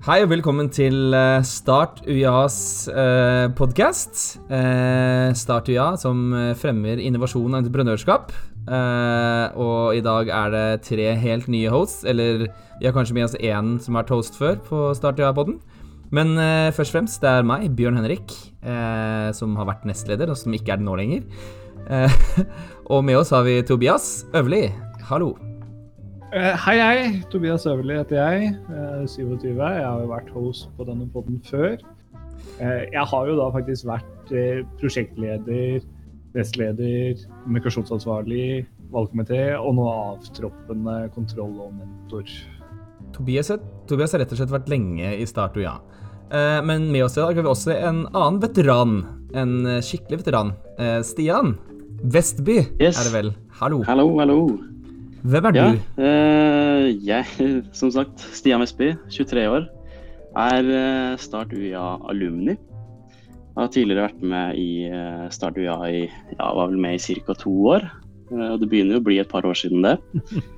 Hei og velkommen til eh, Start UiAs eh, podkast. Eh, Start UiA som eh, fremmer innovasjon og entreprenørskap. Og i dag er det tre helt nye hosts, eller vi har kanskje med oss én som har vært host før på Start UiA-podden. Men først og fremst, det er meg, Bjørn Henrik, som har vært nestleder, og som ikke er det nå lenger. Og med oss har vi Tobias Øvli. Hallo. Eh, hei, hei. Tobias Øverli heter jeg. eh, 27. Jeg har jo vært host på denne podden før. Eh, jeg har jo da faktisk vært eh, prosjektleder, nestleder, kommunikasjonsansvarlig, valgkomité og nå avtroppende kontroll og mentor. Tobias, Tobias har rett og slett vært lenge i Start og Ja. men med oss i dag har vi også en annen veteran. En eh, skikkelig veteran. Eh, Stian Vestby Yes. er det vel. Hallo. Hallo, hallo. Hvem er Ja, du? eh, jeg, som sagt, Stian Vestby, 23 år, er eh, Start UiA alumni. Jeg har tidligere vært med i eh, Start UiA i, ja, var vel med i ca. to år. Eh, og det begynner jo å bli et par år siden det.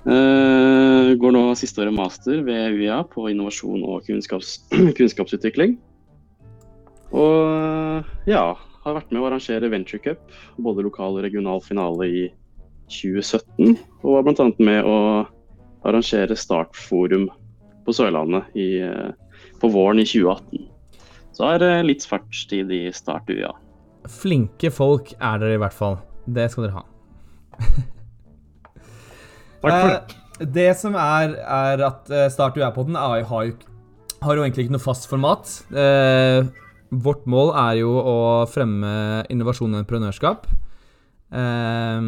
Eh, går nå siste året master ved UiA på innovasjon og kunnskaps, kunnskapsutvikling. Og ja, har vært med å arrangere Venture Cup, både lokal og regional finale i 2017. Og var bl.a. med å arrangere Startforum på Sørlandet i, eh, på våren i 2018. Så er det litt fartstid i Start UiA. Flinke folk er dere i hvert fall. Det skal dere ha. Takk for det. Eh, det som er, er at eh, Start UiA-podden har, har, jo- har jo egentlig ikke noe fast format. Eh, vårt mål er jo å fremme innovasjon og entreprenørskap. Eh,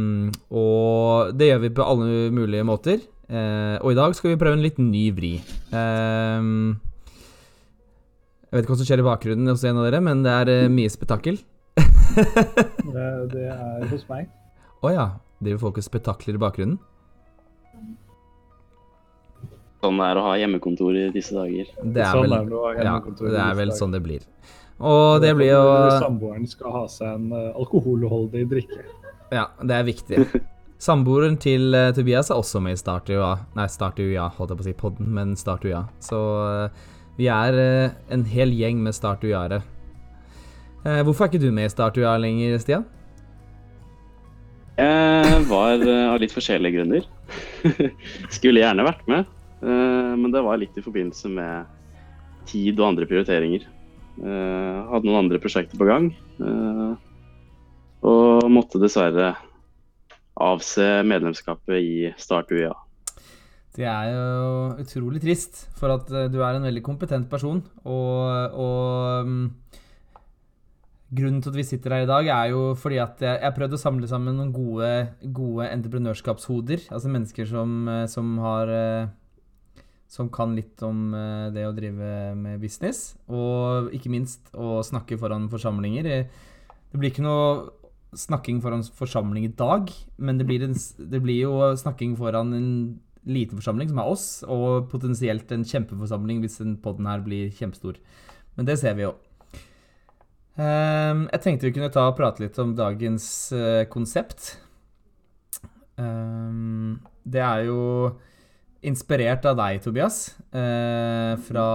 og det gjør vi på alle mulige måter. Eh, og i dag skal vi prøve en litt ny vri. Eh, jeg vet ikke hva som skjer i bakgrunnen hos en av dere, men det er eh, mye spetakkel. Det, det er hos meg. Å ja. Driver folk og spetakler i bakgrunnen? Sånn det er å ha hjemmekontor i disse dager. Det er sånn vel, er det å ha ja, hjemmekontor det er vel sånn det blir. Og det blir jo Samboeren skal ha seg en eh, alkoholholdig drikke. Ja, det er viktig. Samboeren til uh, Tobias er også med i Start UiA. Nei, Start UiA, holdt jeg på å si podden, men Start UiA. Så uh, vi er uh, en hel gjeng med Start UiA-ere. Eh, hvorfor er ikke du med i Start UiA lenger, Stian? Jeg var av litt forskjellige grunner. Skulle gjerne vært med, men det var litt i forbindelse med tid og andre prioriteringer. Hadde noen andre prosjekter på gang, og måtte dessverre avse medlemskapet i Start UiA. Det er jo utrolig trist, for at eh, du er en veldig kompetent person, og, og um, Grunnen til at vi sitter her i dag, er jo fordi at jeg jeg har prøvd å samle sammen noen gode, gode entreprenørskapshoder. Altså mennesker som, eh, som har eh, Som kan litt om det å drive med business. Og ikke minst å snakke foran forsamlinger. Det blir ikke noe snakking foran forsamling i dag, men det blir, en, det blir jo snakking foran en liten forsamling, som er oss, og potensielt en kjempeforsamling hvis den podden her blir kjempestor. Men det ser vi jo. Ehm, jeg tenkte vi kunne ta og prate litt om dagens eh, konsept. Ehm, det er jo inspirert av deg, Tobias. eh, fra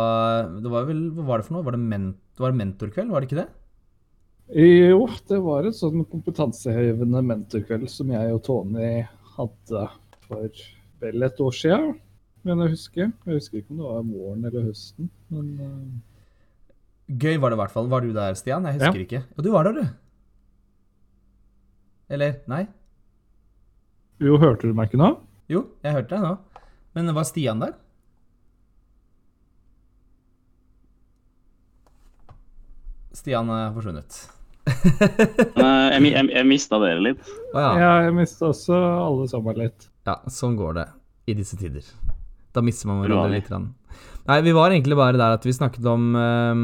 Det var vel Hva var det for noe? Var det, men, var mentorkveld, var det ikke det? Jo, det var et sånn kompetansehevende mentorkveld som jeg og Tony hadde for vel et år siden, men jeg husker. Jeg husker ikke om det var våren eller høsten, men eh, Gøy var det i hvert fall. Var du der, Stian? Jeg husker Ja. ikke. Og du var der, du. Eller? Nei? Jo, hørte du meg ikke nå? Jo, jeg hørte deg nå. Men var Stian der? Stian er forsvunnet. Eh, Jeg, jeg, jeg mista dere litt. Å ja. Ja, jeg mista også alle sammen litt. ja. Sånn går det i disse tider. Da mister man hverandre litt. Nei, vi var egentlig bare der at vi snakket om eh,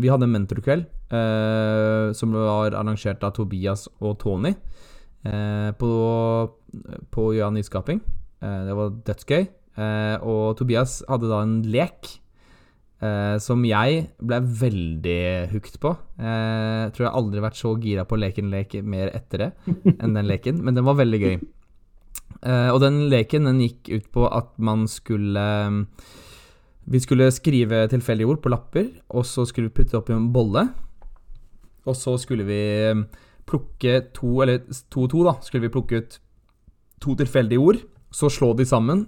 Vi hadde en mentorkveld uh, som var arrangert av Tobias og Tony uh, på, på Johan Nyskaping. Uh, det var dødsgøy. Eh, og Tobias hadde da en lek eh, som jeg ble veldig hooked på. Uh, tror jeg aldri vært så gira på å leke en lek mer etter det enn den leken, men den var veldig gøy. Uh, og den leken den gikk ut på at man skulle Vi skulle skrive tilfeldige ord på lapper, og så skulle vi putte det opp i en bolle. Og så skulle vi plukke to, eller to og to, da, skulle vi plukke ut to tilfeldige ord, så slå de sammen,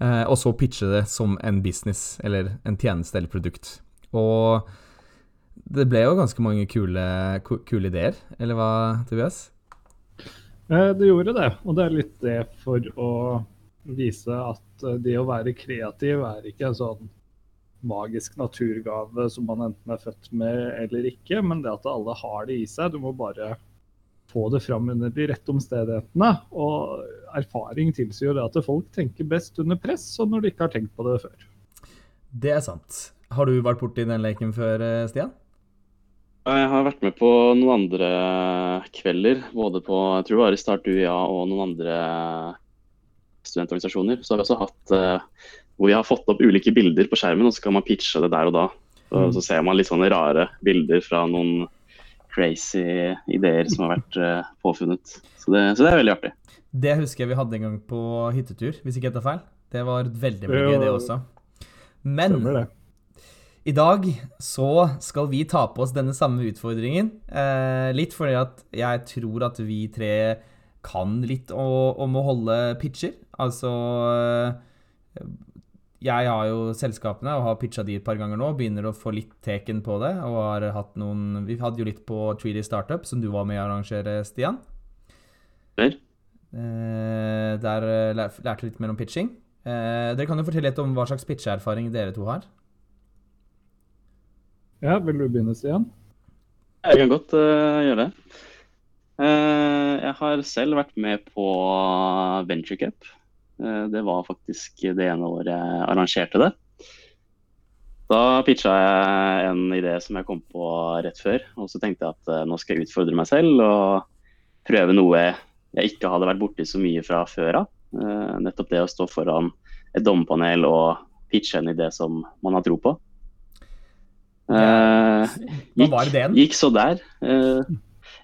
og så pitche det som en business, eller en tjeneste eller produkt. Og det ble jo ganske mange kule, kule ideer, eller hva, Tobias? Eh, Det gjorde det, og det er litt det for å vise at eh, det å være kreativ er ikke en sånn magisk naturgave som man enten er født med eller ikke, men det at alle har det i seg. Du må bare få det fram under de rette omstendighetene. Og erfaring tilsier jo det at folk tenker best under press, og når de ikke har tenkt på det før. Det er sant. Har du vært borti den leken før, eh, Stian? Jeg har vært med på noen andre kvelder, både på jeg tror det var i Start UiA og noen andre studentorganisasjoner. Så har vi også hatt eh, hvor vi har fått opp ulike bilder på skjermen, og så kan man pitche det der og da. Så, så ser man litt sånne rare bilder fra noen crazy ideer som har vært eh, påfunnet. Så det, så det er veldig artig. Det husker jeg vi hadde en gang på hyttetur, hvis ikke jeg tar feil. Det var veldig mye gøy, det også. Men i dag så skal vi ta på oss denne samme utfordringen. Eh, litt fordi at jeg tror at vi tre kan litt å, om å holde pitcher. Altså eh, Jeg har jo selskapene og har pitcha de et par ganger nå. Begynner å få litt teken på det. Og har hatt noen Vi hadde jo litt på 3D Startup, som du var med å arrangere, Stian. Der. Eh, der eh, lærte litt mer om pitching. Eh, dere kan jo fortelle litt om hva slags pitcheerfaring dere to har. Ja, vil du begynne, Stian? Jeg kan godt uh, gjøre det. Uh, jeg har selv vært med på Venture Cup. Eh, det var faktisk det ene året jeg arrangerte det. Da pitcha jeg en idé som jeg kom på rett før. Og så tenkte jeg at eh, nå skal jeg utfordre meg selv og prøve noe jeg ikke hadde vært borti så mye fra før av. Eh, nettopp det å stå foran et dommerpanel og pitche en idé som man har tro på. Eh, ideen? Gikk så der. Eh,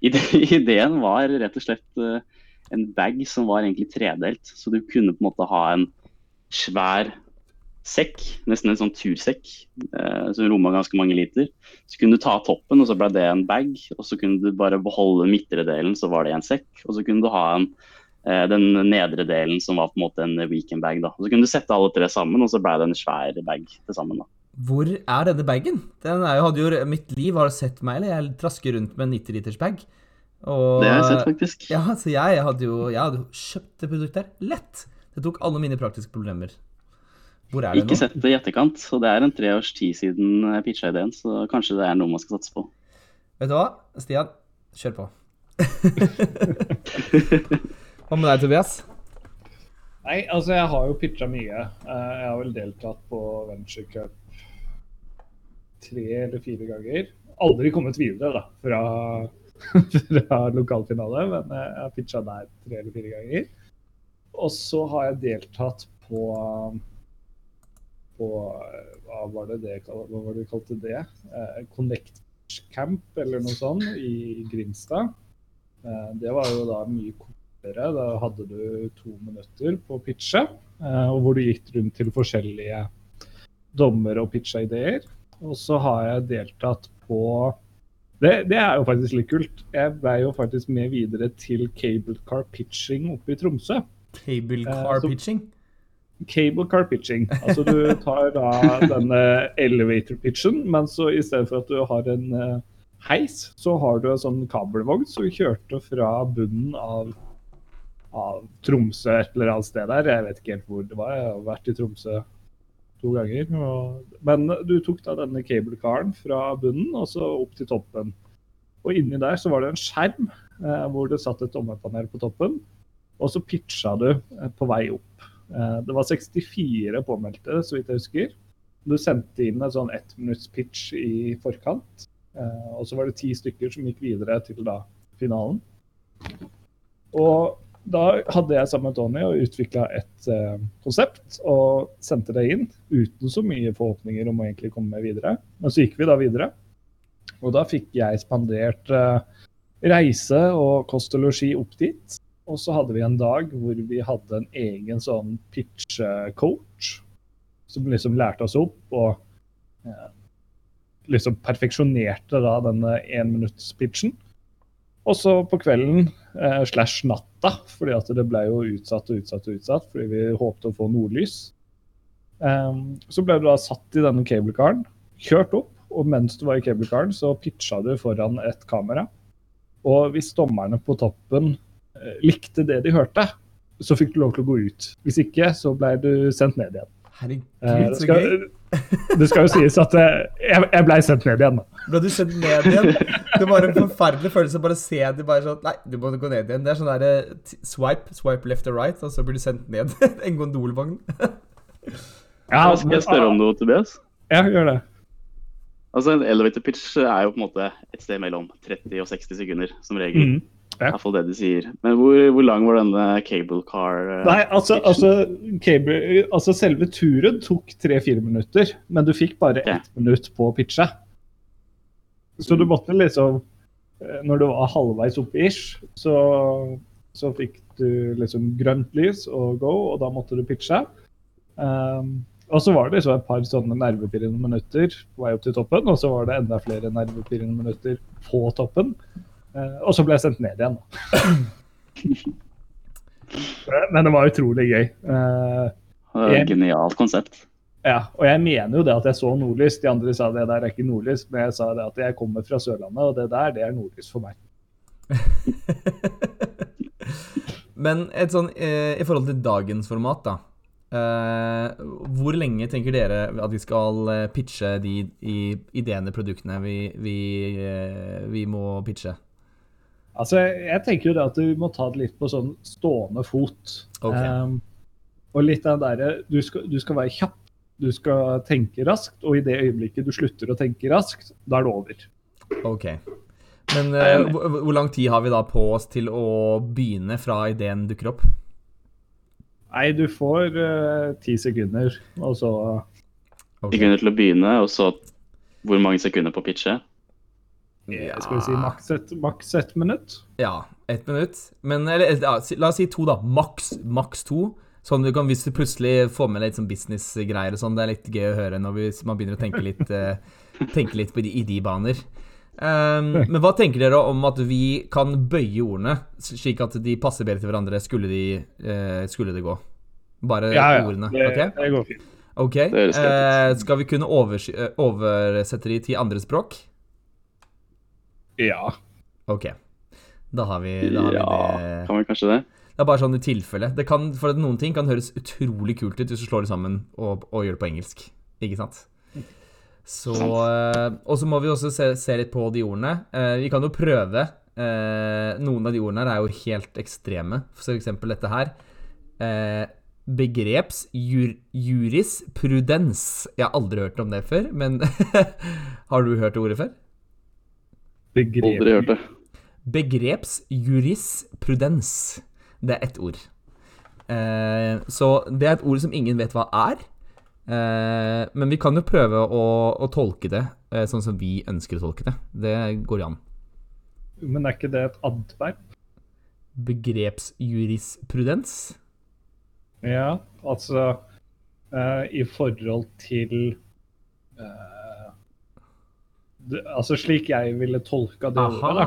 ideen var rett og slett eh, en bag som var egentlig tredelt. Så du kunne på en måte ha en svær sekk, nesten en sånn tursekk, eh, som romma ganske mange liter. Så kunne du ta toppen, og så ble det en bag. Og så kunne du bare beholde midtre delen, så var det en sekk. Og så kunne du ha en, eh, den nedre delen som var på en måte en weekend bag. da. Og så kunne du sette alle tre sammen, og så ble det en svær bag til sammen. da. Hvor er denne bagen? Den er jo, hadde jo, mitt liv har sett meg, eller jeg trasker rundt med en 90-liters bag. Og, Det har jeg sett, faktisk. Ja, så jeg hadde jo jeg hadde kjøpt det produktet her. Lett! Det tok alle mine praktiske problemer. Hvor er det Ikke nå? sett det i etterkant, og det er en tre års tid siden jeg pitcha ideen, så kanskje det er noe man skal satse på. Vet du hva, Stian? Kjør på. Hva med deg, Tobias? Nei, altså jeg har jo pitcha mye. Eh, Jeg har vel deltatt på Venture Cup tre eller fire ganger. Aldri kommet videre da, fra, fra lokalfinale, men jeg har pitcha der tre eller fire ganger. Og så har jeg deltatt på på hva var det det, hva var det vi kalte det? Eh, Connect Camp eller noe sånt i Grimstad. Eh, det var jo da mye kortere. Da hadde du to minutter på å pitche, eh, og hvor du gikk rundt til forskjellige dommer og pitcha ideer. Og så har jeg deltatt på det, det er jo faktisk litt kult. Jeg ble jo faktisk med videre til Cable Car Pitching oppe i Tromsø. Cable Eh, car eh, pitching? Cable car pitching. Altså du tar da denne elevator pitchen, men så i stedet for at du har en eh, heis, så har du en sånn kabelvogn som kjørte fra bunnen av, av Tromsø et eller annet sted der. Jeg vet ikke helt hvor det var. Jeg har vært i Tromsø to ganger. Og, men du tok da denne cablecaren fra bunnen og så opp til toppen. Og inni der så var det en skjerm eh, hvor det satt et dommerpanel på toppen. Og så pitcha du eh, på vei opp. Eh, Det var 64 påmeldte, så vidt jeg husker. Du sendte inn en sånn ettminutts pitch i forkant. eh, Og så var det ti stykker som gikk videre til da finalen. Og da hadde jeg sammen med Tony og utvikla et eh, konsept og sendte det inn uten så mye forhåpninger om å egentlig komme med videre. Men så gikk vi da videre. Og da fikk jeg spandert eh, reise og kost og losji opp dit. Og så hadde vi en dag hvor vi hadde en egen sånn pitch-coach som liksom lærte oss opp og eh, liksom perfeksjonerte da denne énminuttspitchen. Og så på kvelden eh, slash natta, fordi at det ble jo utsatt og utsatt og utsatt fordi vi håpte å få nordlys. Um, så ble du da satt i denne cablecaren, kjørt opp, og mens du var i cablecaren, så pitcha du foran et kamera. Og hvis dommerne på toppen eh, likte det de hørte, så fikk du lov til å gå ut. Hvis ikke, så ble du sendt ned igjen. Eh, Herregud, så skal, gøy. det skal jo sies at eh, jeg, jeg ble sendt ned igjen. da. Ble du sendt ned igjen? Det var en forferdelig følelse å bare se de bare sånn Nei, du må gå ned igjen. Det er sånn derre swipe, swipe left or right, og så blir du sendt ned en gondolvogn. Ja, Skal jeg spørre om noe, Tobias? Ja, gjør det. Altså, En elevator pitch er jo på en måte et sted mellom 30 og 60 sekunder, som regel. I hvert fall det de sier. Men hvor, hvor lang var denne cable car? eh, Nei, altså, altså, cable, altså selve turen tok tre-fire minutter, men du fikk bare Ja. ett minutt på å pitche. Så du måtte liksom eh, Når du var halvveis oppe ish, så, så fikk du liksom grønt lys og go, og da måtte du pitche. Um, og så var det liksom et par sånne nervepirrende minutter på vei opp til toppen, og så var det enda flere nervepirrende minutter på toppen. Eh, og så ble jeg sendt ned igjen. Men det var utrolig gøy. Uh, et Genialt konsept. Ja, og jeg mener jo det at jeg så nordlys. De andre sa det der er ikke nordlys, men jeg sa det at jeg kommer fra Sørlandet, og det der, det er nordlys for meg. Men et sånn, eh, i forhold til dagens format, da. Eh, hvor lenge tenker dere at vi skal eh, pitche de i, ideene, produktene, vi, vi, eh, vi må pitche? Altså, jeg tenker jo det at vi må ta det litt på sånn stående fot. Okay. Um, og litt det derre du, du skal være kjapp, du skal tenke raskt, og i det øyeblikket du slutter å tenke raskt, da er det over. Ok. Men enig. hvor, hvor lang tid har vi da på oss til å begynne fra ideen dukker opp? Nei, du får eh, ti sekunder, og så okay. Sekunder til å begynne, og så hvor mange sekunder på pitchet? pitche? eh, skal vi si maks ett maks et minutt. Ja, ett minutt. Men eller, ja, la oss si to, da. Maks, maks to. Sånn du kan, Hvis du plutselig får med litt sånn businessgreier og sånn, det er litt gøy å høre når vi, man begynner å tenke litt, uh, tenke litt på de, i de baner. Um, men hva tenker dere om at vi kan bøye ordene slik at de passer bedre til hverandre, skulle, de, uh, skulle det gå? Bare Ja, ja. ordene. Det, okay? det går fint. Ok, eh. Skal vi kunne overs oversette de til andre språk? Ja. Ok. Da har vi, da har vi Ja, det. kan vi kanskje det? Det er bare sånn i tilfelle. Det kan, for noen ting kan høres utrolig kult ut hvis du slår det sammen og, og gjør det på engelsk. Ikke sant? Så eh, Og så må vi også se, se litt på de ordene. Eh, vi kan jo prøve. eh, noen av de ordene her er jo helt ekstreme. For eksempel dette her. Eh, begreps jur, jurisprudens. Jeg har aldri hørt om det før, men har du hørt ordet før? Begrep. Aldri hørt det. Begreps jurisprudens. Det er ett ord. Eh, så det er et ord som ingen vet hva er. Eh, men vi kan jo prøve å, å tolke det eh, sånn som vi ønsker å tolke det. Det går an. Men er ikke det et adverb? Begrepsjurisprudens. Ja, altså eh, i forhold til eh, Altså slik jeg ville tolka det ordet, da.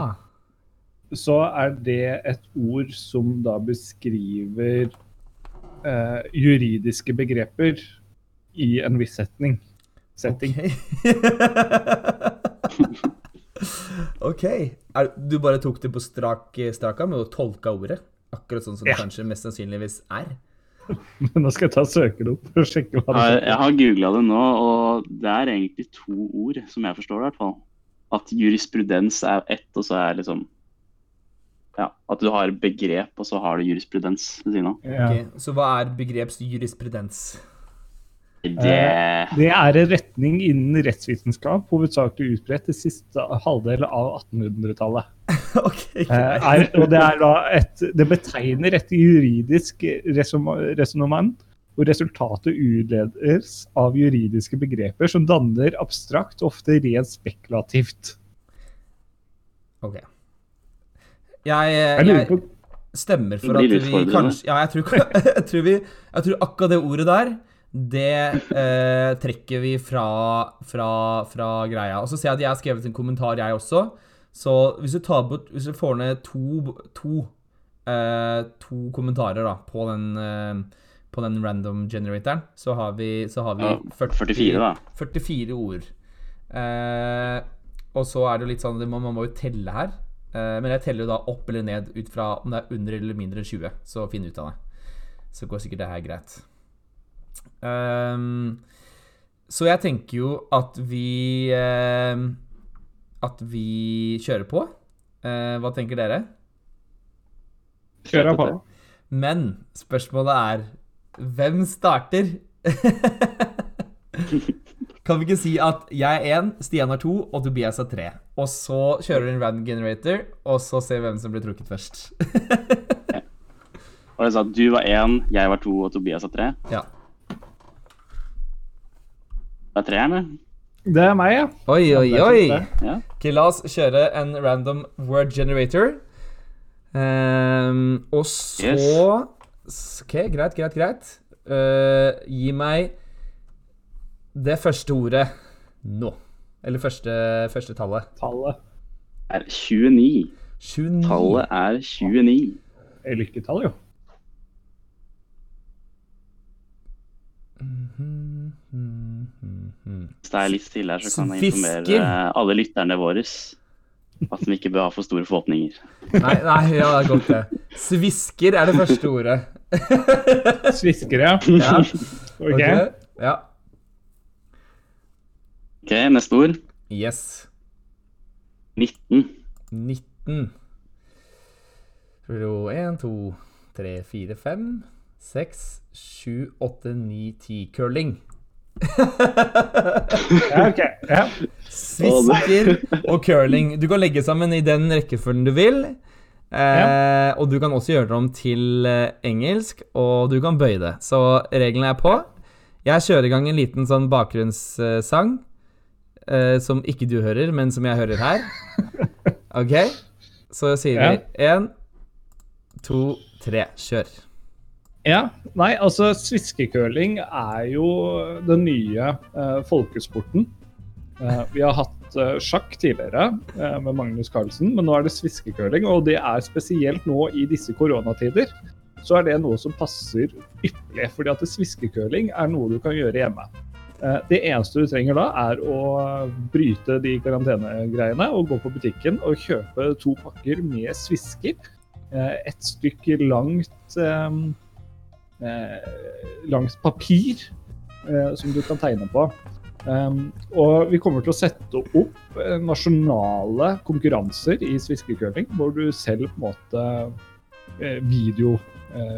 Så er det et ord som da beskriver eh, juridiske begreper i en viss setning. Setting. OK. Er, du bare tok det på strak, strak arm og tolka ordet? Akkurat sånn som det kanskje mest sannsynligvis er? Men nå skal jeg ta og søke det opp og sjekke hva det er. jeg har googla det nå, og det er egentlig to ord, som jeg forstår det i hvert fall. At jurisprudens er ett, og så er liksom Ja, at du har begrep, og så har du jurisprudens ved siden av. Så hva er begrepsjurisprudens? Det Det er en retning innen rettsvitenskap, hovedsakelig utbredt det siste halvdel av 1800-tallet. ok, Eh, er, og det, er da et, det betegner et juridisk resonnement hvor resultatet utledes av juridiske begreper som danner abstrakt, ofte rent spekulativt. Ok. Jeg, Jeg lurer jeg stemmer for at vi kanskje Ja, jeg tror, jeg tror, vi, jeg tror akkurat det ordet der det eh, trekker vi fra, fra, fra greia. Og så ser jeg at jeg har skrevet en kommentar, jeg også. Så hvis du, tar bort, hvis du får ned to, to, eh, to kommentarer da, på den, eh, på den random generatoren, så har vi, så har vi Ja, 44, da. 44 ord. Eh, og så er det jo litt sånn Man, man må jo telle her. Eh, men jeg teller jo da opp eller ned ut fra om det er under eller mindre enn 20. Så finn ut av det. Så går sikkert det her greit. Um, så jeg tenker jo at vi ehm, At vi kjører på. Uh, hva tenker dere? Kjører på. Men spørsmålet er Hvem starter? kan vi ikke si at jeg er én, Stian er to og Tobias er tre? Og så kjører du en random generator, og så ser vi hvem som blir trukket først. Og jeg sa at du var én, jeg var to, og Tobias var tre. ja. Det er treeren, det. Det er meg, ja. Oi, oi, er oi. Ja. Okay, la oss kjøre en random word generator. Um, og så yes. Ok, greit, greit, greit. Uh, gi meg det første ordet nå. Eller første, første tallet. Tallet. er 29. 29. Tallet er 29. er Lykketall, jo. Mm, mhm, mhm. Hvis det er litt stille her, så kan jeg informere alle lytterne våre at de ikke bør ha for store forhåpninger. Nei, nei, ja, det er godt, det. Svisker er det første ordet. Svisker, Ja. OK. okay. Ja. OK, neste ord. Yes. 19. 19. Ro 1, 2, 3, 4, 5, 6, 7, 8, 9, 10. Curling. Ja, ok. Ja. Svisker og curling. Du kan legge sammen i den rekkefølgen du vil. Eh, Og du kan også gjøre det om til eh, engelsk, og du kan bøye det. Så reglene er på. Jeg kjører i gang en liten sånn bakgrunnssang. Eh, som ikke du hører, men som jeg hører her. OK? Så sier Ja. vi én, to, tre. Kjør. Ja, nei, altså sviskekøling er jo den nye uh, folkesporten. Uh, vi har hatt uh, sjakk tidligere med Magnus Carlsen, men nå er det sviskekøling. Og det er spesielt nå i disse koronatider, så er det noe som passer ypperlig. fordi at sviskekøling er noe du kan gjøre hjemme. Eh, det eneste du trenger da, er å bryte de karantenegreiene og gå på butikken og kjøpe to pakker med svisker. Eh, et stykke langt eh, eh, papir som du kan tegne på. Og vi kommer til å sette opp nasjonale konkurranser i sviskekøling, hvor du selv på en måte video,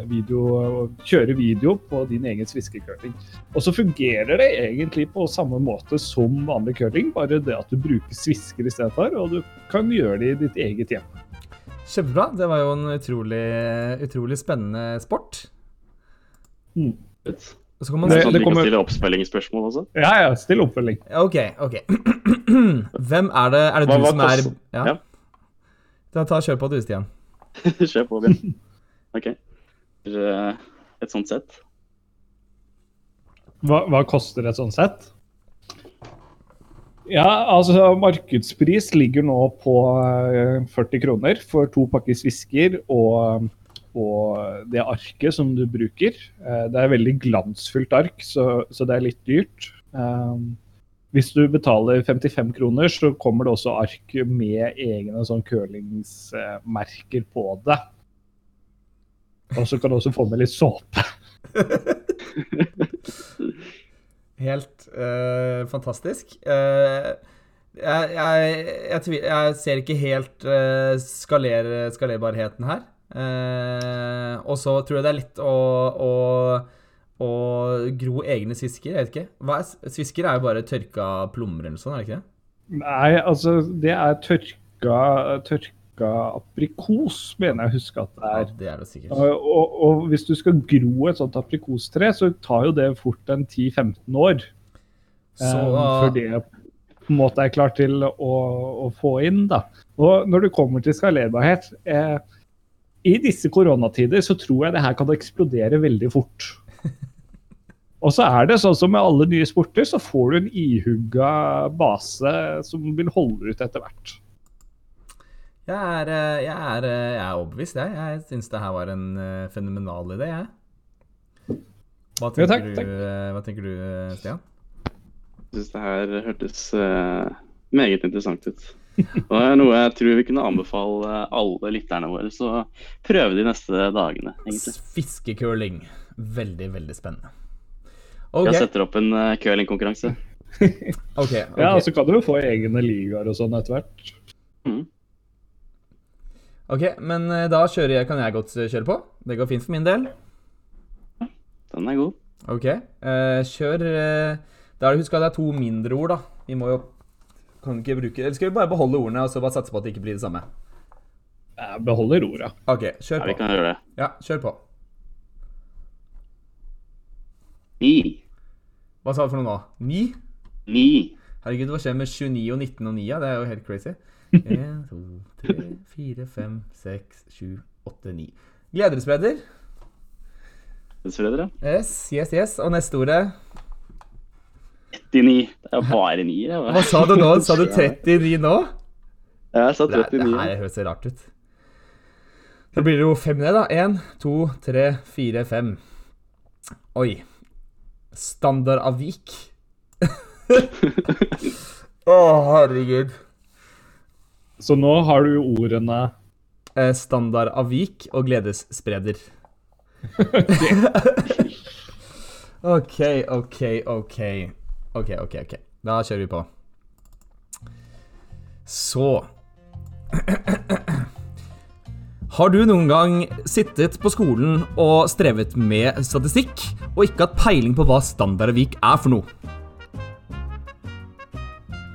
video kjøre video på din egen sviskecurling. Og så fungerer det egentlig på samme måte som vanlig curling, bare det at du bruker svisker istedenfor, og du kan gjøre det i ditt eget hjem. Kjempebra. Det var jo en utrolig, utrolig spennende sport. Mm. Og så kan man Det- det kommer- stille oppspillingsspørsmål også. Ja, ja, still oppfølging. Ok, ok. Hvem er det Er det Hva- du hva som er Ja. Ja. Da ta Kjør på du, Stian. Kjør på, Bjørn. OK. Eh, Et sånt sett. Hva, hva koster et sånt sett? Ja, altså Markedspris ligger nå på eh, 40 kroner for to pakker svisker og, og det arket som du bruker. Eh, Det er veldig glansfullt ark, så, så det er litt dyrt. Hvis du betaler 55 kroner, så kommer det også ark med egne sånn curlingsmerker på det. Og så kan du også få med litt såpe. Helt uh, fantastisk. Uh, jeg, jeg, jeg, jeg ser ikke helt uh, skaler, skalerbarheten her. Og så tror jeg det er litt å, å, å gro egne svisker. Jeg vet ikke. Er, svisker er jo bare tørka plommer eller noe sånt, er det ikke det? Nei, altså det er tørka, tørka aprikos, mener jeg å huske at det Ja, er. det er det sikkert. Og, og, og hvis du skal gro et sånt aprikostre, så tar jo det fort en 10-15 år Så um, før det på en måte er klart til å, å få inn. da. Og når det kommer til skalerbarhet eh, I disse koronatider så tror jeg det her kan eksplodere veldig fort. Og så er det sånn som med alle nye sporter, så får du en ihugga base som vil holde ut etter hvert. Jeg er, eh, jeg er, eh, jeg er overbevist, jeg. Jeg syns det her var en eh, fenomenal idé, jeg. Hva Jo, tenker, takk, du, takk. eh, hva tenker du, Stian? Jeg syns det her hørtes uh, meget interessant ut. Og det er noe jeg tror vi kunne anbefale alle lytterne våre, så prøve de neste dagene, egentlig. Fiskecurling. Veldig, veldig spennende. Jeg setter opp en uh, curlingkonkurranse. okay. Ja, og så kan du jo få egne ligaer og sånn etter hvert. Mhm. Ok, Men eh, da kjører jeg, kan jeg godt eh, kjøre på. Det går fint for min del. Den er god. Ok. eh, kjør Da er det husk at det er to mindre ord, da. Vi må jo Kan ikke bruke Eller skal vi bare beholde ordene og så bare satse på at det ikke blir det samme? Jeg beholder orda. OK, kjør på. Ja, vi kan gjøre det. Ja, kjør på. Ni. Hva sa du for noe nå? Ni? Ni. Herregud, hva skjer med 29 og 19 og 9? Ja? Det er jo helt crazy. 1, 2, 3, 4, 5, 6, 7, 8, 9. Gledesspreder, ja. Yes, yes, yes. Og neste ordet 39. Det er bare nier. Hva sa du nå? Sa du 39 nå? Ja, Jeg sa 39. Det, det 39. her høres rart ut. Da blir det jo fem ned, da. Én, to, tre, fire, fem. Oi. Standardavvik. Å, herregud. Så nå har du ordene Eh, Standardavvik og gledesspreder. OK, OK, OK. OK, OK. ok. Da kjører vi på. Så Har du noen gang sittet på skolen og strevet med statistikk, og ikke hatt peiling på hva standardavvik er for noe?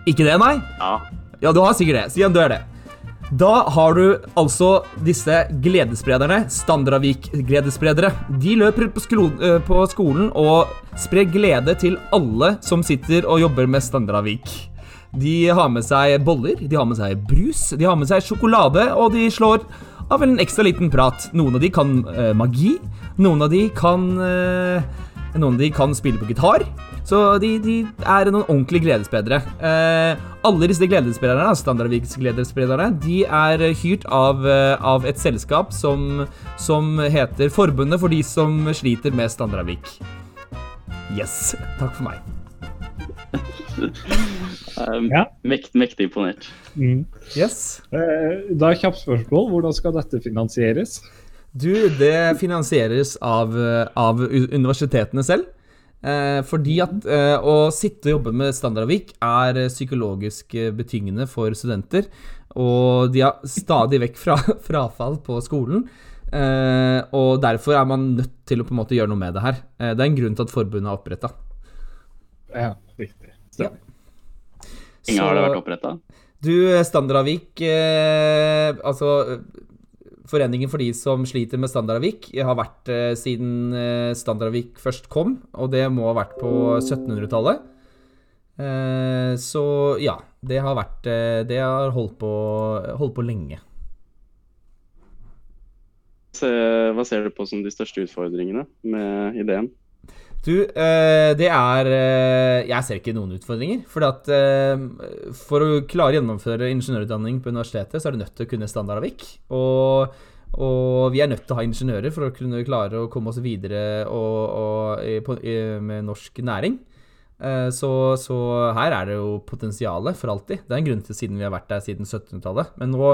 Ikke det, nei? Ja. Ja, du har sikkert det. siden du er det. Da har du altså disse gledessprederne, standardavvik-gledesspredere. De løper på, eh, på skolen og sprer glede til alle som sitter og jobber med standardavvik. De har med seg boller, de har med seg brus, de har med seg sjokolade, og de slår av en ekstra liten prat. Noen av de kan eh, magi, noen av de kan eh, noen av de kan spille på gitar, så de, de er noen ordentlige gledesspredere. Eh, alle disse gledessprederne, Standardviks gledessprederne, de er hyrt av, eh, av et selskap som, som heter Forbundet for de som sliter med Standardvik. Yes. Takk for meg. Um, Ja. Mekt, mektig imponert. mm. Yes. Eh, Da er kjapt spørsmål. Hvordan skal dette finansieres? Du, det finansieres av, eh, av universitetene selv. Eh, fordi at eh, å sitte og jobbe med standardavvik er eh, psykologisk eh, betyngende for studenter. Og de har stadig vekk fra, frafall på skolen. Eh, og derfor er man nødt til å på en måte gjøre noe med det her. Eh, det er en grunn til at forbundet er oppretta. Ja, riktig. Ja. Lenge har det vært oppretta? Du, Standardavvik eh, Altså, Foreningen for de som sliter med Standardavik, har vært eh, siden eh, standardavvik først kom, og det må ha vært på 1700-tallet. Eh, så ja, det har vært Det har holdt på, holdt på lenge. Hva ser du på som de største utfordringene med ideen? Du, eh, det er eh, Jeg ser ikke noen utfordringer. For at eh, for å klare å gjennomføre ingeniørutdanning på universitetet, så er du nødt til å kunne standardavik. Og, og vi er nødt til å ha ingeniører for å kunne klare å komme oss videre og, og, med norsk næring. Så, så her er det jo potensialet for alltid. Det er en grunn til siden vi har vært der siden 1700-tallet. Men nå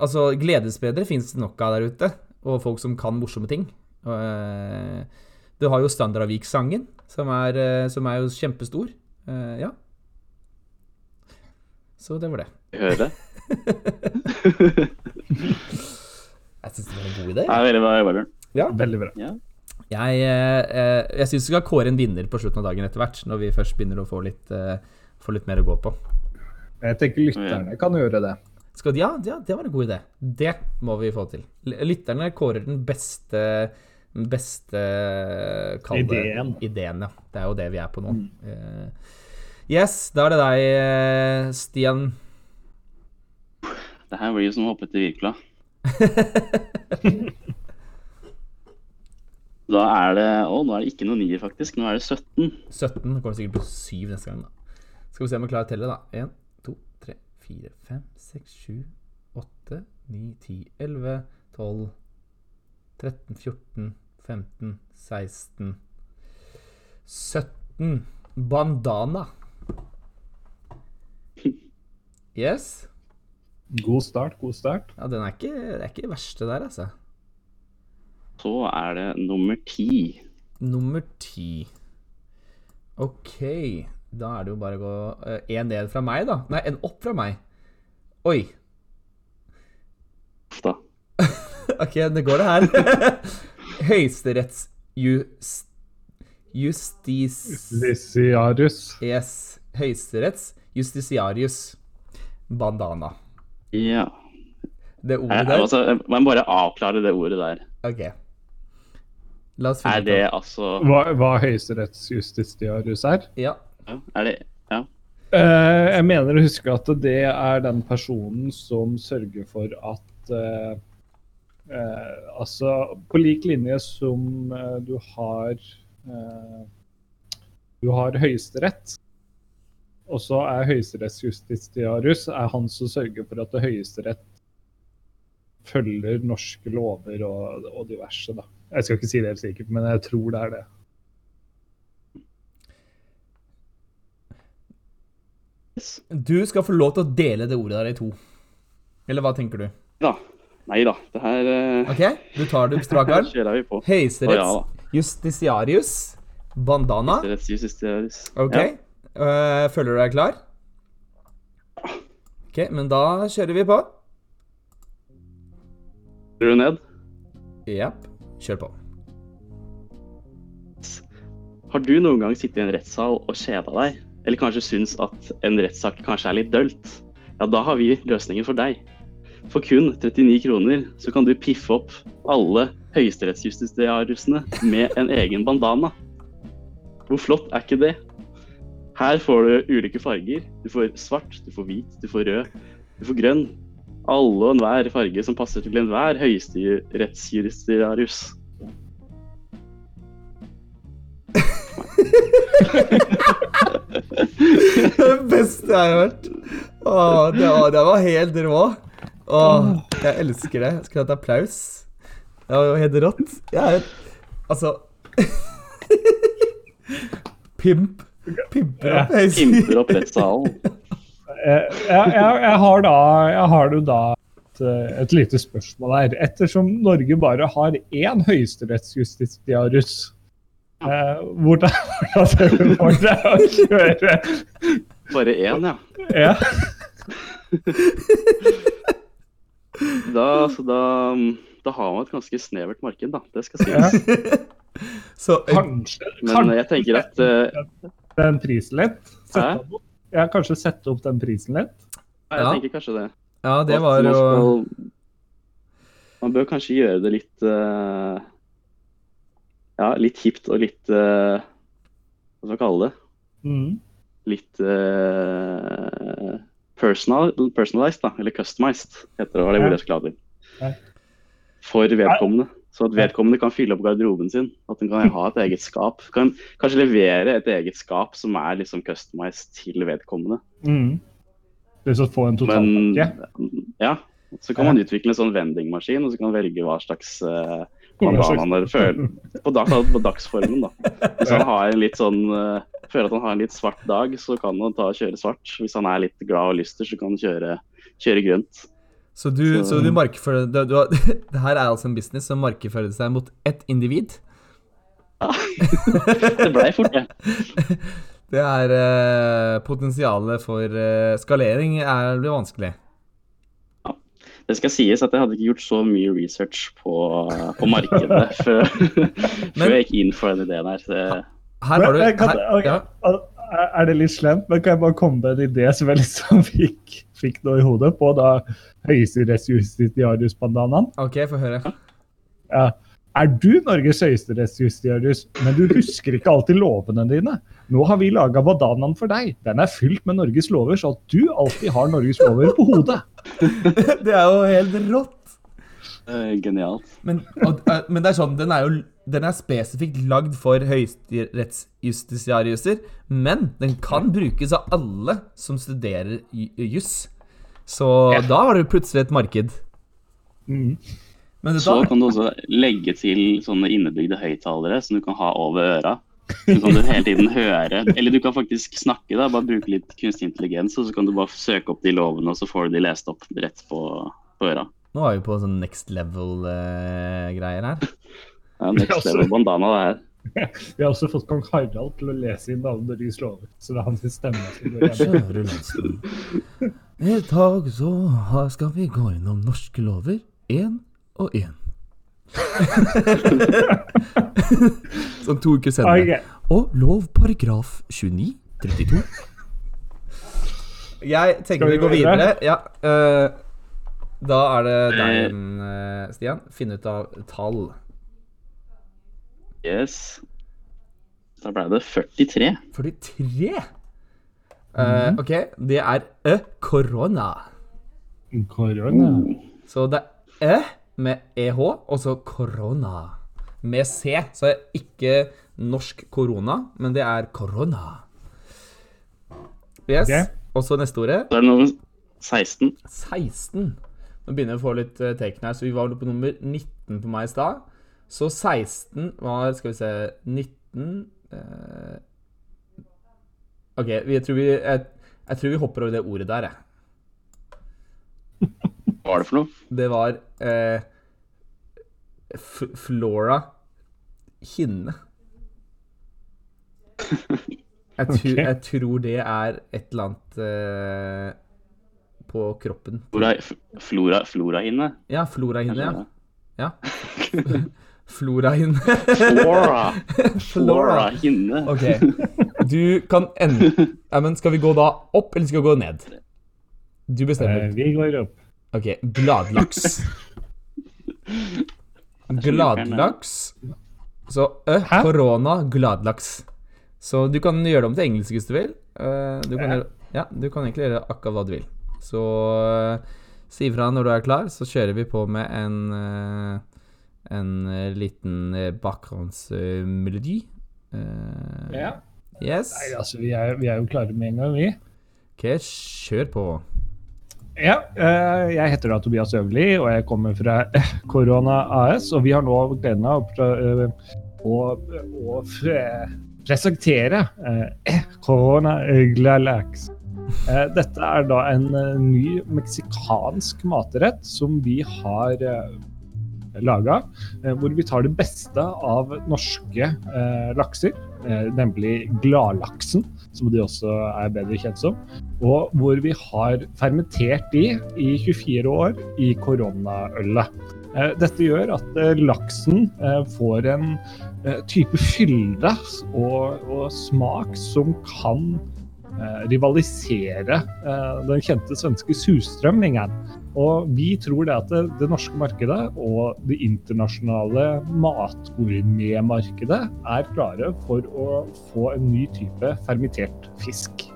Altså, gledesspredere fins det nok av der ute, og folk som kan morsomme ting. Og, eh, du har jo Standardavik-sangen, som, eh, som er jo kjempestor. Eh, ja. Så det var det. Vi hører det. Jeg syns det var en god idé. Det er veldig bra Bjørn. Ja. Veldig bra. Ja. Jeg, jeg syns vi skal kåre en vinner på slutten av dagen etter hvert, når vi først begynner å få litt, få litt mer å gå på. Jeg tenker lytterne kan gjøre det. Skal, ja, ja, det var en god idé. Det må vi få til. L- Lytterne kårer den beste den beste kalde Ideen. ideen. Ja. Det er jo det vi er på nå. Eh, yes, da er det deg, eh, Stian. Det her blir jo som å hoppe til Wirkola. Da er det Å, nå er det ikke noe nier, faktisk. Nå er det 17. 17. Nå kommer sikkert på 7 neste gang, da. Skal vi se om vi klarer å telle, da. 1, 2, 3, 4, 5, 6, 7, 8, 9, 10, 11, 12, 13, 14, 15, 16 17. Bandana. Yes. God start, god start. Ja, den er ikke, det er ikke verste der, altså. Så er det nummer 10. Nummer ti. OK. Da er det jo bare å gå én ned fra meg, da. Nei, en opp fra meg. Oi. Uff da. OK, det går det her. Høyesteretts just, justis... Lysiarus. Yes. Høyesterettsjustisiarius bandana. Ja. Det ordet der. altså, jeg må bare avklare det ordet der. OK. La oss finne Er det altså Hva, hva høyesterettsjustitiarius er? Ja. ja, Er det Ja. Uh, jeg mener å huske at det er den personen som sørger for at eh, eh, Altså, på lik linje som eh, du har eh, Du har Høyesterett, og så er høyesterettsjustitiarius er han som sørger for at det Høyesterett følger norske lover og, og diverse, da. Jeg skal ikke si det helt sikkert, men jeg tror det er det. Du skal få lov til å dele det ordet der i to. Eller hva tenker du? Da. Nei da. Det her uh... OK, du tar det på strak arm. kjører vi på. Høyesteretts Å, ja justitiarius bandana. Rettsjustitiarius. OK. Ja. Uh, føler du deg klar? OK, men da kjører vi på. Kjører du ned? Jepp. Kjør på. Har du noen gang sittet i en rettssal og kjeda deg? Eller kanskje syns at en rettssak kanskje er litt dølt? Ja, da har vi løsningen for deg. For kun 39 kroner så kan du piffe opp alle høyesterettsjustitiariusene med en egen bandana. Hvor flott er ikke det? Her får du ulike farger. Du får svart, du får hvit, du får rød, du får grønn. Alle og enhver farge som passer til enhver høyesterettsjustitiarius. Det beste jeg har hørt. Åh, det, det var helt rå. Åh, jeg elsker det. Jeg skulle hatt applaus. Det var jo helt rått. Jeg er Altså Pimp. Pimper opp. jeg sier. Pimper opp rettssalen. Eh, jeg, jeg, jeg har da jeg har jo da et, eh, et lite spørsmål her. Ettersom Norge bare har én høyesterettsjustitiarius, eh, hvordan hvordan ser du for deg å kjøre Bare én, ja. ja. Da, så da, da har man et ganske snevert marked, da. Det skal sies. Så eh, Kanskje, Men kanskje jeg tenker at uh, den prisen litt? Sette Ja, kanskje sette opp den prisen litt? Jeg tenker kanskje det. Ja, det At var man jo skal- Man bør kanskje gjøre det litt uh, Ja, litt hipt og litt uh, Hva skal man kalle det? Mm. Litt eh, personal, personalized, da. Eller customized, heter det. var det ordet jeg skulle ha til. For vedkommende. Så at vedkommende kan fylle opp garderoben sin. At den kan ha et eget skap. Kan kanskje levere et eget skap som er liksom customized til vedkommende. Mm. Liksom få en Men totalpakke? ja, så kan man utvikle en sånn vendingmaskin, og så kan man velge hva slags uh, Bandana føler på, dag, på dagsformen. da. Hvis han har en litt sånn eh, føler at han har en litt svart dag, så kan han ta og kjøre svart. Hvis han er litt glad og lyster, så kan han kjøre, kjøre grønt. Så du, så Så- du markefører du, du, har- Det her er altså en business som markefører seg mot ett individ. Ja. Det blei fort det. Det er eh, Potensialet for eh, skalering er, blir vanskelig. Det skal sies at jeg hadde ikke gjort så mye research på, på markedet før, før jeg gikk inn for den ideen her. Så Her har du eh, kan, okay. ja. er- det litt slemt, men kan jeg bare komme med en idé som jeg liksom fikk, fikk nå i hodet på da høyesterettsjustitiarius-bandanaen? OK, få høre. Ja. Er du Norges høyesterettsjustitiarius, men du husker ikke alltid lovene dine? Nå har vi laga bandanaen for deg. Den er fylt med Norges lover, så at du alltid har Norges lover på hodet. Det er jo helt rått. eh, Genialt. Men, og, eh, men det er sånn, den er jo den er spesifikt lagd for høyesterettsjustitiariuser, men den kan brukes av alle som studerer ju- juss. Så Ja. da har du plutselig et marked. Mm. Så kan du også legge til sånne innebygde høyttalere som du kan ha over øra. Så kan du hele tiden høre Eller du kan faktisk snakke, da. Bare bruke litt kunstig intelligens, og så kan du bare søke opp de lovene, og så får du de lest opp rett på, på øra. nå er vi på sånn next level-greier her. Ja, next level bandana, det her. Vi har også fått kong Harald til å lese inn alle deres lover. Så det er hans stemme som går landsmenn. I dag så skal vi gå innom norske lover én og én. sånn to uker senere. Og lov paragraf 29, 32. Jeg tenker vi vi går videre? videre. Ja, uh, da er det deg, øh, Stian. Finne ut av tall. Yes. Da ble det 43. 43. Eh, ok, det er ø korona. Korona. Oh. Så det er ø med EH, og så korona. Med C. Så er ikke norsk korona, men det er korona. Yes. Okay. Og så neste ordet. Det er nummer 16. 16. Nå begynner vi å få litt uh, taken her, så vi var på nummer 19 på meg i stad. Så 16 var Skal vi se 19 eh, OK, jeg, tror vi, jeg, jeg tror vi hopper over det ordet der, jeg. Hva var det for noe? Det var eh, Flora Hinne. Jeg, tror- Ok. jeg tror det er et eller annet eh, på kroppen. Flora, flora, florahinne? Ja, Florahinne, ja. Ja. Florahinne. Flora! Flora. Florahinne. OK. Du kan ende ja, men Skal vi gå da opp, eller skal vi gå ned? Du Eh, bestemmer. vi går opp. OK. Gladlaks. Gladlaks. Så ø, korona, gladlaks. Så du kan gjøre det om til engelsk hvis du vil. Eh, Du kan, Ja. gjøre, ja, du kan egentlig gjøre akkurat hva du vil. Så eh, si ifra når du er klar, så kjører vi på med en eh, en eh, liten eh, bakgrunnsmelodi. Eh, Ja. Yes. Nei, altså, vi er, vi er jo klare med en gang, vi. OK, kjør på. Ja, eh, jeg heter da Tobias Øverli, og jeg kommer fra Korona AS. Og vi har nå gleden av å, eh, å, å presentere Korona. Eh, Dette er da en ny meksikansk matrett som vi har laga. Hvor vi tar det beste av norske lakser, nemlig gladlaksen, som de også er bedre kjent som. Og hvor vi har fermentert de i 24 år i koronaølet. Eh, Dette gjør at eh, laksen eh, får en type fylde og, og smak som kan rivalisere eh, den kjente svenske surstrømmingen. Og vi tror det at det, det norske markedet og det internasjonale matgourmetmarkedet er klare for å få en ny type fermitert fisk.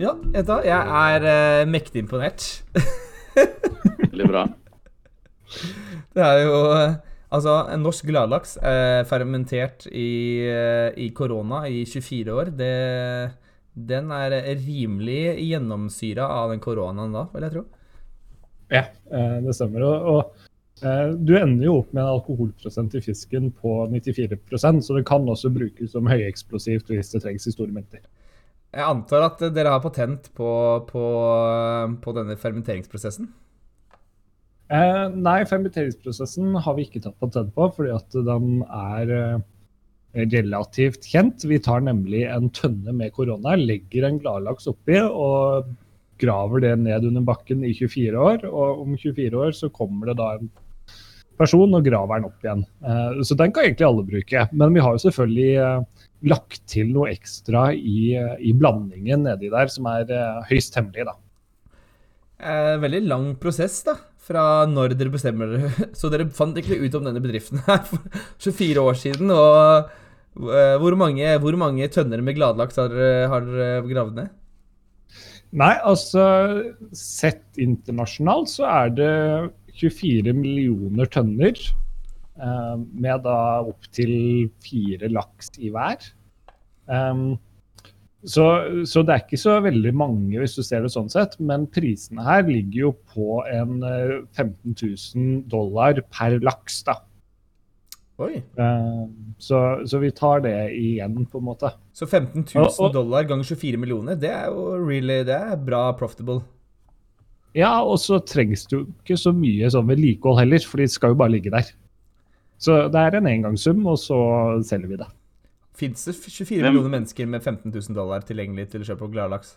Ja, Edda, jeg er eh, mektig imponert. Veldig bra. Det er jo eh, Altså, en norsk gladlaks eh, fermentert i, eh, i korona i 24 år, det, den er rimelig gjennomsyra av den koronaen da, vil jeg tro. Ja, eh, det stemmer. Og, og eh, du ender jo opp med en alkoholprosent i fisken på 94% så det kan også brukes som høyeksplosivt hvis det trengs i store mengder. Jeg antar at dere har patent på, på, på denne fermenteringsprosessen? Eh, nei, fermenteringsprosessen har vi ikke tatt patent på, fordi at den er eh, relativt kjent. Vi tar nemlig en tønne med korona, legger en gladlaks oppi og graver det ned under bakken i 24 år. Og om 24 år så kommer det da en person og graver den opp igjen. Eh, så den kan egentlig alle bruke. Men vi har jo selvfølgelig eh, lagt til noe ekstra i, i blandingen nedi der, som er høyst hemmelig, da. Veldig lang prosess, da. Fra når dere bestemmer dere. Så dere fant ikke ut om denne bedriften her for 24 år siden. Og eh, hvor mange, hvor mange tønner med gladlaks har dere gravd ned? Nei, altså Sett internasjonalt så er det 24 millioner tønner eh, med da opptil fire laks i hver. Um, så, så, det er ikke så veldig mange hvis du ser det sånn sett, men prisene her ligger jo på en 15 000 dollar per laks. da. Oi. Uh, så, så, vi tar det igjen, på en måte. Så 15 000 dollar ganger 24 millioner, det er jo really, det er bra profitable. Ja, og så trengs det jo ikke så mye sånn vedlikehold heller, for de skal jo bare ligge der. Så det er en engangssum, og så selger vi det. Fins det 24 Hvem? millioner mennesker med 15 000 dollar tilgjengelig til å kjøpe gladlaks?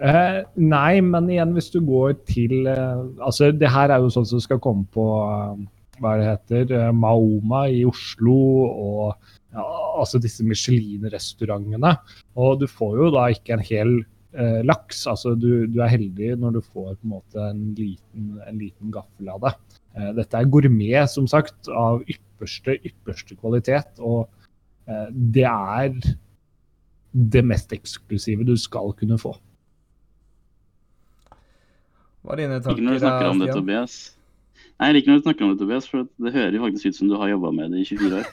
Eh, nei, men igjen, hvis du går til eh, Altså, det her er jo sånn som skal komme på eh, Hva det heter eh, Maoma i Oslo og ja, altså disse Michelin-restaurantene. Og du får jo da ikke en hel eh, laks. Altså, du, du, er heldig når du får på en måte en liten, en liten gaffel av det. Eh, dette er gourmet, som sagt, av ypperste, ypperste kvalitet. og det er det mest eksklusive du skal kunne få. Hva er dine tanker? Ikke når du snakker om det, Tobias. Nei, Jeg liker når du snakker om det, Tobias, for det hører jo faktisk ut som du har jobba med det i 24 år.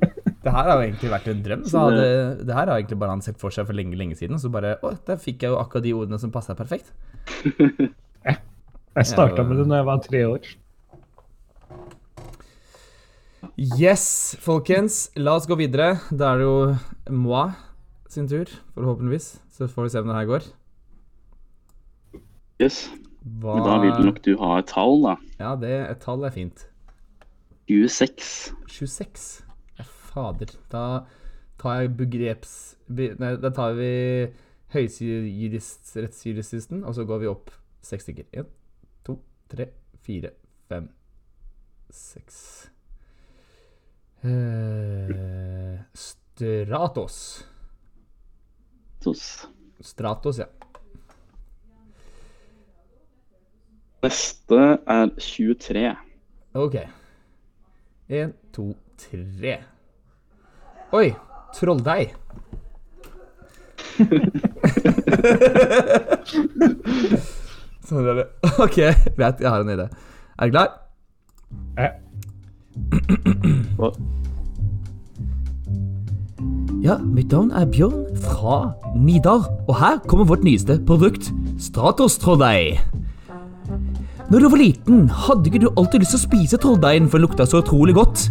det her har jo egentlig vært en drøm. Så hadde, det her har egentlig bare han sett for seg for lenge lenge siden. Så bare Å, der fikk jeg jo akkurat de ordene som passa perfekt. jeg starta med det når jeg var tre år. Yes, folkens. La oss gå videre. Da er det jo moi sin tur, forhåpentligvis. Så får vi se om det her går. Yes. Hva... Da vil nok du ha et tall, da. Ja, det, et tall er fint. 26. 26? Ja, fader. Da tar jeg begreps... Nei, da tar vi høyesterettsjuristen, og så går vi opp seks stykker. Én, to, tre, fire, fem, seks Eh, Stratos. Stratos. Stratos, ja. Neste er 23. OK. Én, to, tre. Oi! Trolldeig. sånn er det. OK, greit. Jeg har en idé. Er du klar? Ja. Ja, mitt navn er Bjørn fra Nidar, og her kommer vårt nyeste produkt, Stratos trolldeig. Når du var liten, hadde ikke du alltid lyst til å spise trolldeigen, for den lukta så utrolig godt.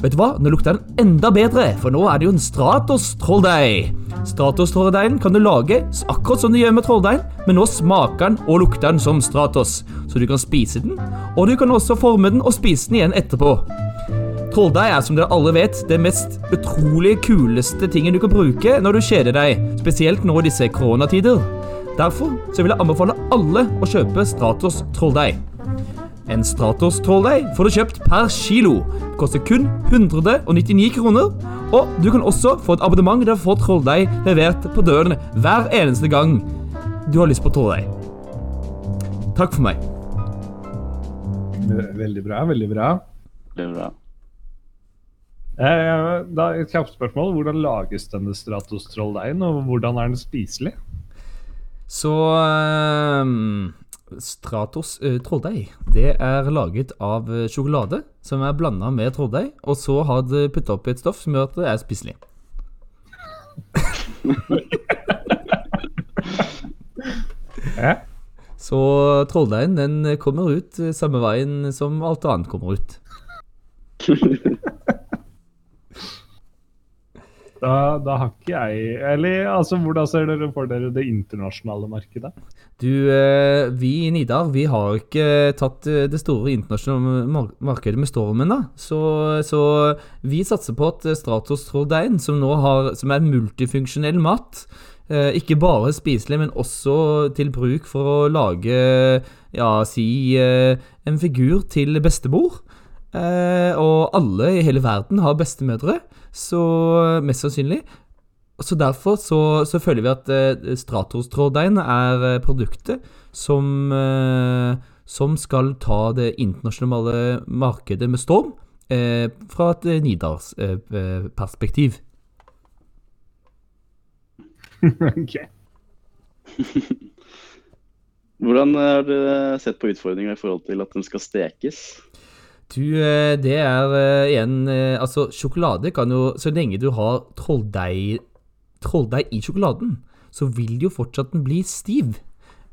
Vet du hva, nå lukter den enda bedre, for nå er det jo en Stratos trolldeig. Stratos trolldeigen kan du lage akkurat som du gjør med trolldeigen, men nå smaker den og lukter den som Stratos, så du kan spise den, og du kan også forme den og spise den igjen etterpå. Trolldeig er som dere alle vet det mest utrolig kuleste tingen du kan bruke når du kjeder deg, spesielt nå i disse koronatider. Derfor så vil jeg anbefale alle å kjøpe Stratos trolldeig. En Stratos trolldeig får du kjøpt per kilo. Det koster kun 199 kroner. Og du kan også få et abonnement der du får trolldeig levert på døren hver eneste gang du har lyst på trolldeig. Takk for meg. Veldig bra. Veldig bra. Veldig bra. Eh, da Et kjapt spørsmål. Hvordan lages denne Stratos trolldeigen, og hvordan er den spiselig? Så um, Stratos uh, trolldeig det er laget av sjokolade som er blanda med trolldeig, og så har det putta oppi et stoff som gjør at det er spiselig. ja. Så trolldeigen den kommer ut samme veien som alt annet kommer ut. Da, da, har ikke jeg Eller altså, hvordan ser dere for dere det internasjonale markedet? Du, eh, vi i Nidar vi har ikke tatt eh, det store internasjonale markedet med stormen, da. Så, så vi satser på at Stratos Trodein, som nå har, som er multifunksjonell mat, eh, ikke bare spiselig, men også til bruk for å lage, ja, si en figur til bestemor. Og alle i hele verden har bestemødre. Så mest sannsynlig. Så derfor så, så føler vi at eh, Stratos-tråddeigen er eh, produktet som, eh, som skal ta det internasjonale markedet med storm, eh, fra et eh, Nidars-perspektiv. ok. Hvordan har du sett på utfordringa i forhold til at den skal stekes? Du, eh, det er eh, igjen eh, Altså, sjokolade kan jo Så lenge du har trolldeig, trolldeig i sjokoladen, så vil jo fortsatt den bli stiv.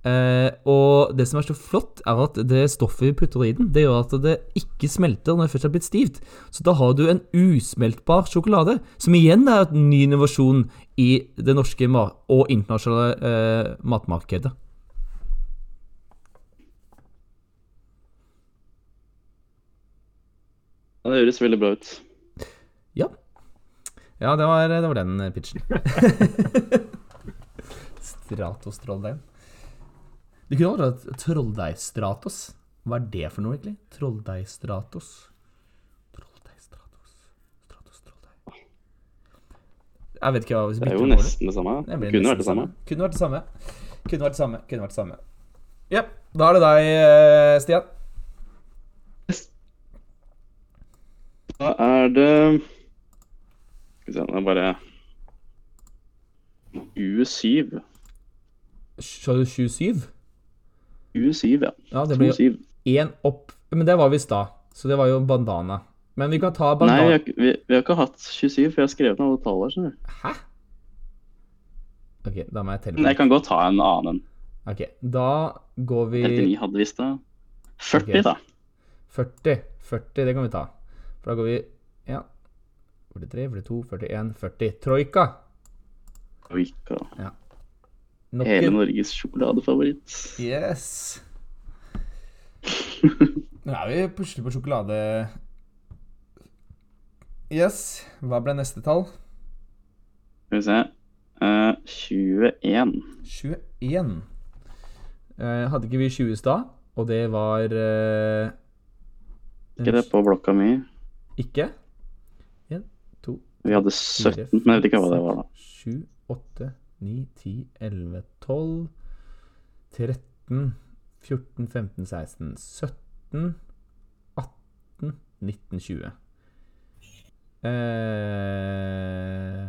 Eh, og det som er så flott, er at det stoffet vi putter i den, det gjør at det ikke smelter når det først har blitt stivt. Så da har du en usmeltbar sjokolade, som igjen er en ny innovasjon i det norske og internasjonale eh, matmarkedet. Ja, det høres veldig bra ut. Ja. Ja, det var, det var den pitchen. Stratos trolldeigen. Du kunne vært trolldeig-stratos. Hva er det for noe, egentlig? Trolldeig-stratos. Trolldeig-stratos Stratos trolldeig Jeg vet ikke hva Det er jo nesten det samme. Det Kunne vært det samme. Kunne vært det samme. Kunne vært det samme. Kunne vært det samme. Ja, da er det deg, eh, Stian. Da er det Skal vi se, nå er bare U7. Sa du 27? U7, ja. Ja, det blir 27. én opp Men det var visst da, så det var jo bandana. Men vi kan ta Nei, vi har, vi, vi har ikke hatt 27, for jeg har skrevet ned alle tallene. Hæ? OK, da må jeg telle. Men jeg kan godt ta en annen. Ok, Da går vi 39 hadde visst det. 40, okay. da. 40. 40, det kan vi ta. For da går vi ja. 43, 42, 41, 40. Troika. Troika. Nok Hele. Norges sjokoladefavoritt. Yes. Nå er vi plutselig på sjokolade... Yes. Hva ble neste tall? Skal vi se. uh, 21. 21. Uh, hadde ikke vi 20 i stad? Og det var uh, Ikke det på blokka mi. Ikke? 1, 2, Vi hadde 17, men jeg vet ikke hva det var da. 7, 8, 9, 10, 11, 12, 13, 14, 15, 16, 17, 18, 19, 20. Eh,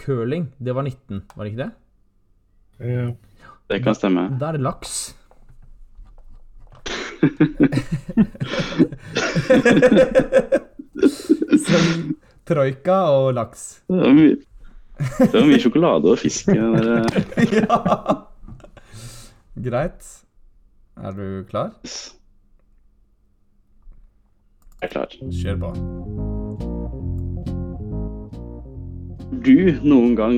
curling, det var 19, var det ikke det? Ja. Det kan stemme. Da er det laks. Så troika og laks. Det var mye, det var mye sjokolade og fisk eh, ja. Greit. Er du klar? Jeg er klar. Kjør på. Du noen gang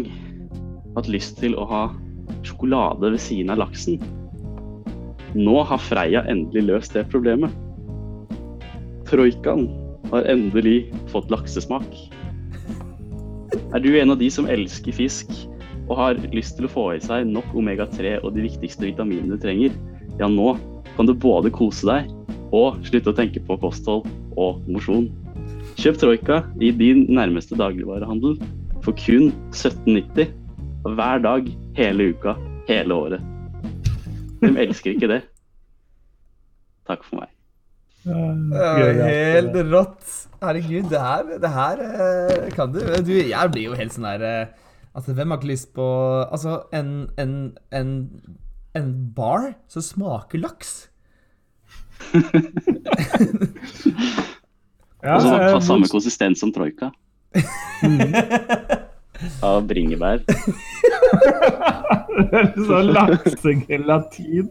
hatt lyst til å ha sjokolade ved siden av laksen? Nå har Freia endelig løst det problemet. Troikaen har endelig fått laksesmak. Er du en av de som elsker fisk og har lyst til å få i seg nok omega-3 og de viktigste vitaminene du trenger? Ja, nå kan du både kose deg og slutte å tenke på kosthold og mosjon. Kjøp Troika i din nærmeste dagligvarehandel for kun 17,90 hver dag, hele uka, hele året. Hvem elsker ikke det? Takk for meg. Gøy. Helt rått. Herregud, det her, det her eh, kan du Du, jeg blir jo helt sånn der eh, Altså, hvem har ikke lyst på Altså, en, en, en, en bar som smaker laks? Ja, Og eh, har samme konsistens som Troika. Av bringebær. sånn laksegelatin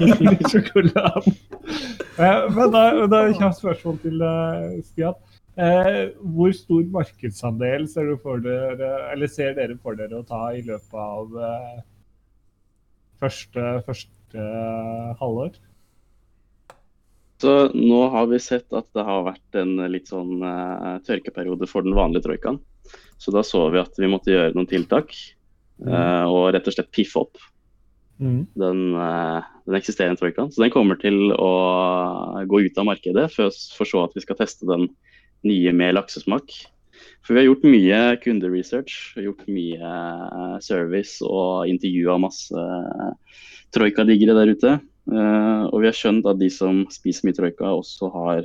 i sjokoladen. Eh, Men da, da er kjapt spørsmål til eh, Stian. Eh, hvor stor markedsandel ser, dere, eller ser dere for dere å ta i løpet av eh, første, første halvår? Så nå har vi sett at det har vært en litt sånn eh, tørkeperiode for den vanlige troikaen. Så da så vi at vi måtte gjøre noen tiltak. Eh, og rett og slett piffe opp Mm. den, uh, den eksisterende troikaen. Så den kommer til å gå ut av markedet, for, for så at vi skal teste den nye med laksesmak. For vi har gjort mye kunderesearch, gjort mye eh, service og intervjua masse eh, troikadiggere der ute. Og vi har skjønt at de som spiser mye troika, også har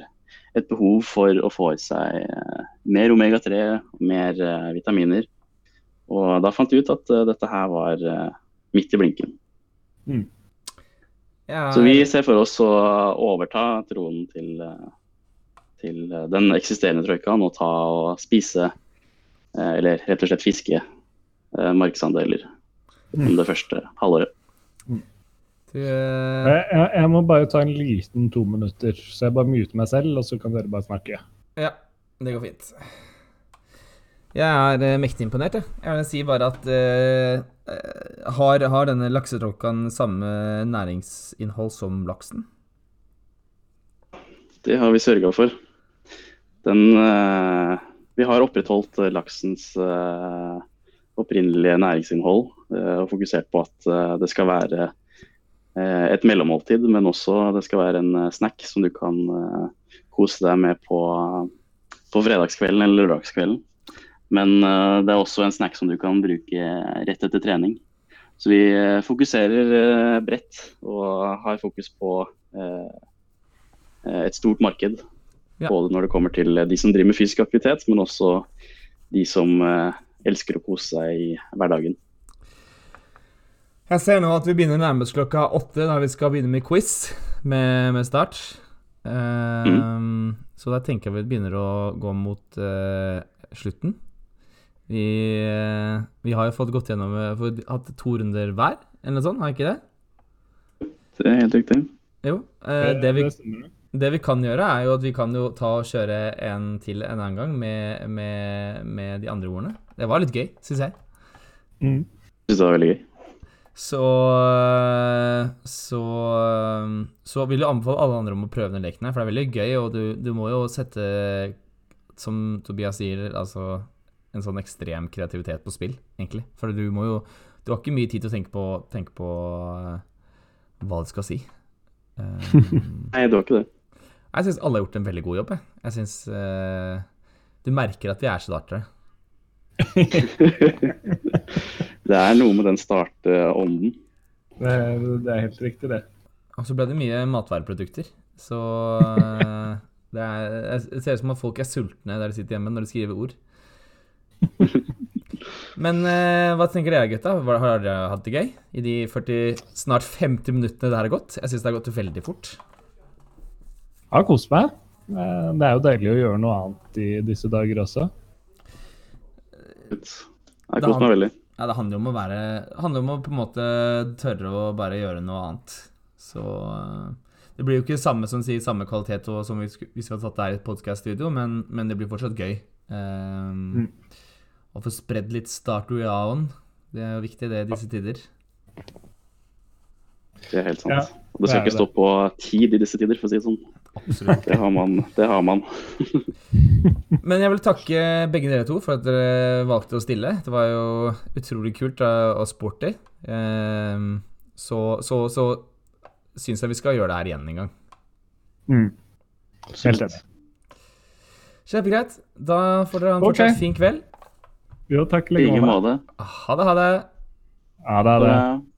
et behov for å få i seg mer omega-3 og mer vitaminer. Og da fant vi ut at eh, dette her var eh, midt i blinken. Ja, Så vi ser for oss å overta tronen til, eh, til eh, den eksisterende troikaen og ta og spise, eh, eller rett og slett fiske, eh, markedsandeler om det første halvåret. du, eh, Jeg, jeg, jeg må bare ta en liten to minutter, så jeg bare muter meg selv, og så kan dere bare snakke. Ja, det går fint. Jeg er eh, mektig imponert, jeg. Jeg vil si bare at eh, eh, har, har denne laksetråkaen samme næringsinnhold som laksen? Det har vi sørga for. Den, eh, vi har opprettholdt eh, laksens eh, opprinnelige næringsinnhold og fokusert på at det skal være et mellommåltid, men også det skal være en snack som du kan kose deg med på, på fredagskvelden eller lørdagskvelden. Men eh, det er også en snack som du kan bruke rett etter trening. Så vi eh, fokuserer eh, bredt og har fokus på et stort marked. Ja. Både når det kommer til de som driver med fysisk aktivitet, men også de som elsker å kose seg i hverdagen. Jeg ser nå at vi begynner nærmest klokka åtte, da vi skal begynne med quiz med, med start. Eh, Så da tenker jeg vi begynner å gå mot uh, slutten. Vi, eh, vi har jo fått gått gjennom Vi har hatt to runder hver, eller noe sånt, har vi ikke det? Det er helt riktig. Jo. Eh, det, vi, det vi kan gjøre, er jo at vi kan jo ta og kjøre en til en annen gang med, med, med de andre ordene. Det var litt gøy, syns jeg. Mm. Syns det var veldig gøy. Så Så Så vil jeg anbefale alle andre om å prøve den leken her, for det er veldig gøy, og du, du må jo sette, som Tobias sier, altså en sånn ekstrem kreativitet på spill, egentlig. For du må jo Du har ikke mye tid til å tenke på, tenke på eh, hva du skal si. Um, Nei, du har ikke det. jeg syns alle har gjort en veldig god jobb, jeg. Jeg syns uh, Du merker at vi er startere. Det er noe med den startånden. Det, det er helt riktig, det. Og så ble det mye matvareprodukter. Så uh, det, er, det ser ut som at folk er sultne der de sitter hjemme når de skriver ord. Men eh, hva tenker dere, gutta? Har dere hatt det gøy i de 40, snart 50 minuttene det her har gått? Jeg syns det har gått veldig fort. Jeg har kost meg. Eh, Det er jo deilig å gjøre noe annet i disse dager også. Jeg har kost meg veldig. Ja, det handler jo om å være handler om å på en måte tørre å bare gjøre noe annet. Så eh, Det blir jo ikke samme som sier samme kvalitet og, som hvis, vi hadde tatt det her i et podkast-studio, men, men det blir fortsatt gøy. Um, Å få spredd litt Start Reaon. Det er jo viktig, det, i disse tider. Det er helt sant. Ja, Og det skal det ikke stå på tid i disse tider, for å si det sånn. Absolutt. Det har man. Det har man. Men jeg vil takke begge dere to for at dere valgte å stille. Det var jo utrolig kult og og sporty. Um, så så, så syns jeg vi skal gjøre det her igjen en gang. Mm. Helt enig. Kjempegreit. Da får dere ha en Ok. fortsatt fin kveld. Jo, takk i like måte. Ha det, ha det. Ha det det. Ha det.